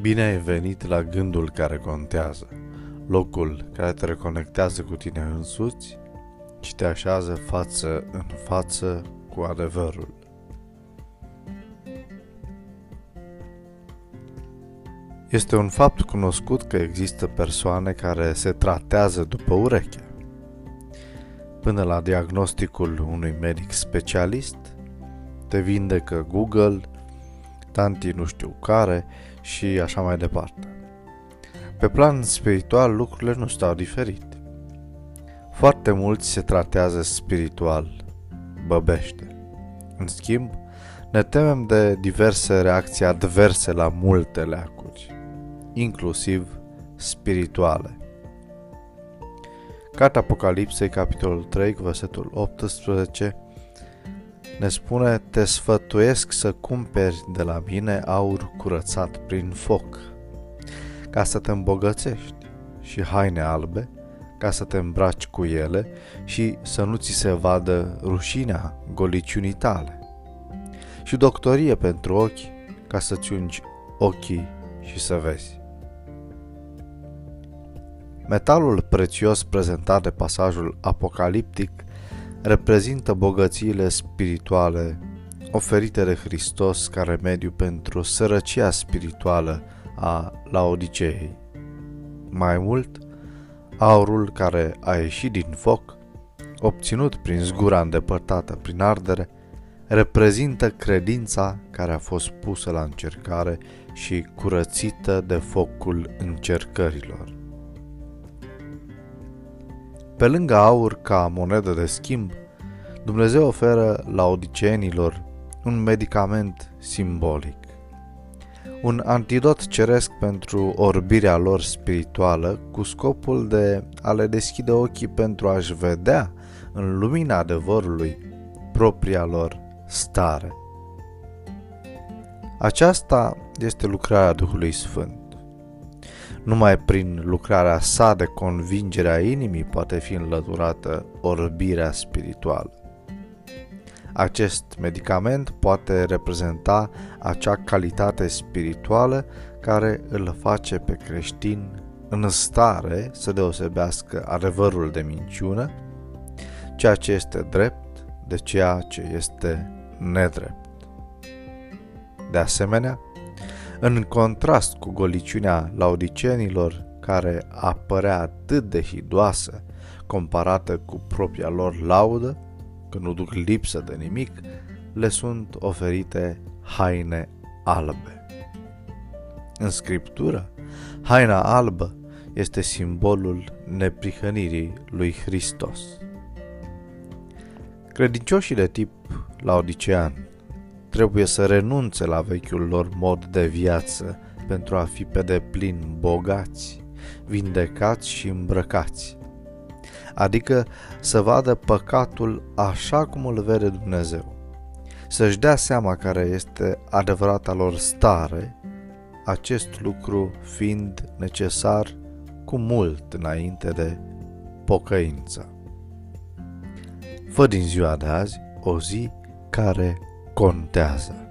Bine ai venit la gândul care contează, locul care te reconectează cu tine însuți și te așează față în față cu adevărul. Este un fapt cunoscut că există persoane care se tratează după ureche. Până la diagnosticul unui medic specialist, te vindecă Google, tanti nu știu care și așa mai departe. Pe plan spiritual lucrurile nu stau diferit. Foarte mulți se tratează spiritual, băbește. În schimb, ne temem de diverse reacții adverse la multe leacuri, inclusiv spirituale. Cartea Apocalipsei, capitolul 3, versetul 18, ne spune, te sfătuiesc să cumperi de la mine aur curățat prin foc, ca să te îmbogățești, și haine albe, ca să te îmbraci cu ele și să nu ți se vadă rușinea goliciunii tale, și doctorie pentru ochi, ca să-ți ungi ochii și să vezi. Metalul prețios prezentat de pasajul apocaliptic reprezintă bogățiile spirituale oferite de Hristos ca remediu pentru sărăcia spirituală a Laodiceei. Mai mult, aurul care a ieșit din foc, obținut prin zgura îndepărtată prin ardere, reprezintă credința care a fost pusă la încercare și curățită de focul încercărilor. Pe lângă aur ca monedă de schimb, Dumnezeu oferă la odicenilor un medicament simbolic, un antidot ceresc pentru orbirea lor spirituală cu scopul de a le deschide ochii pentru a-și vedea în lumina adevărului propria lor stare. Aceasta este lucrarea Duhului Sfânt. Numai prin lucrarea sa de convingere a inimii poate fi înlăturată orbirea spirituală. Acest medicament poate reprezenta acea calitate spirituală care îl face pe creștin în stare să deosebească adevărul de minciună, ceea ce este drept de ceea ce este nedrept. De asemenea, în contrast cu goliciunea laudicenilor, care apărea atât de hidoasă comparată cu propria lor laudă, că nu duc lipsă de nimic, le sunt oferite haine albe. În scriptură, haina albă este simbolul neprihănirii lui Hristos. Credincioșii de tip laodicean trebuie să renunțe la vechiul lor mod de viață pentru a fi pe deplin bogați, vindecați și îmbrăcați. Adică să vadă păcatul așa cum îl vede Dumnezeu, să-și dea seama care este adevărata lor stare, acest lucru fiind necesar cu mult înainte de pocăință. Fă din ziua de azi o zi care contează.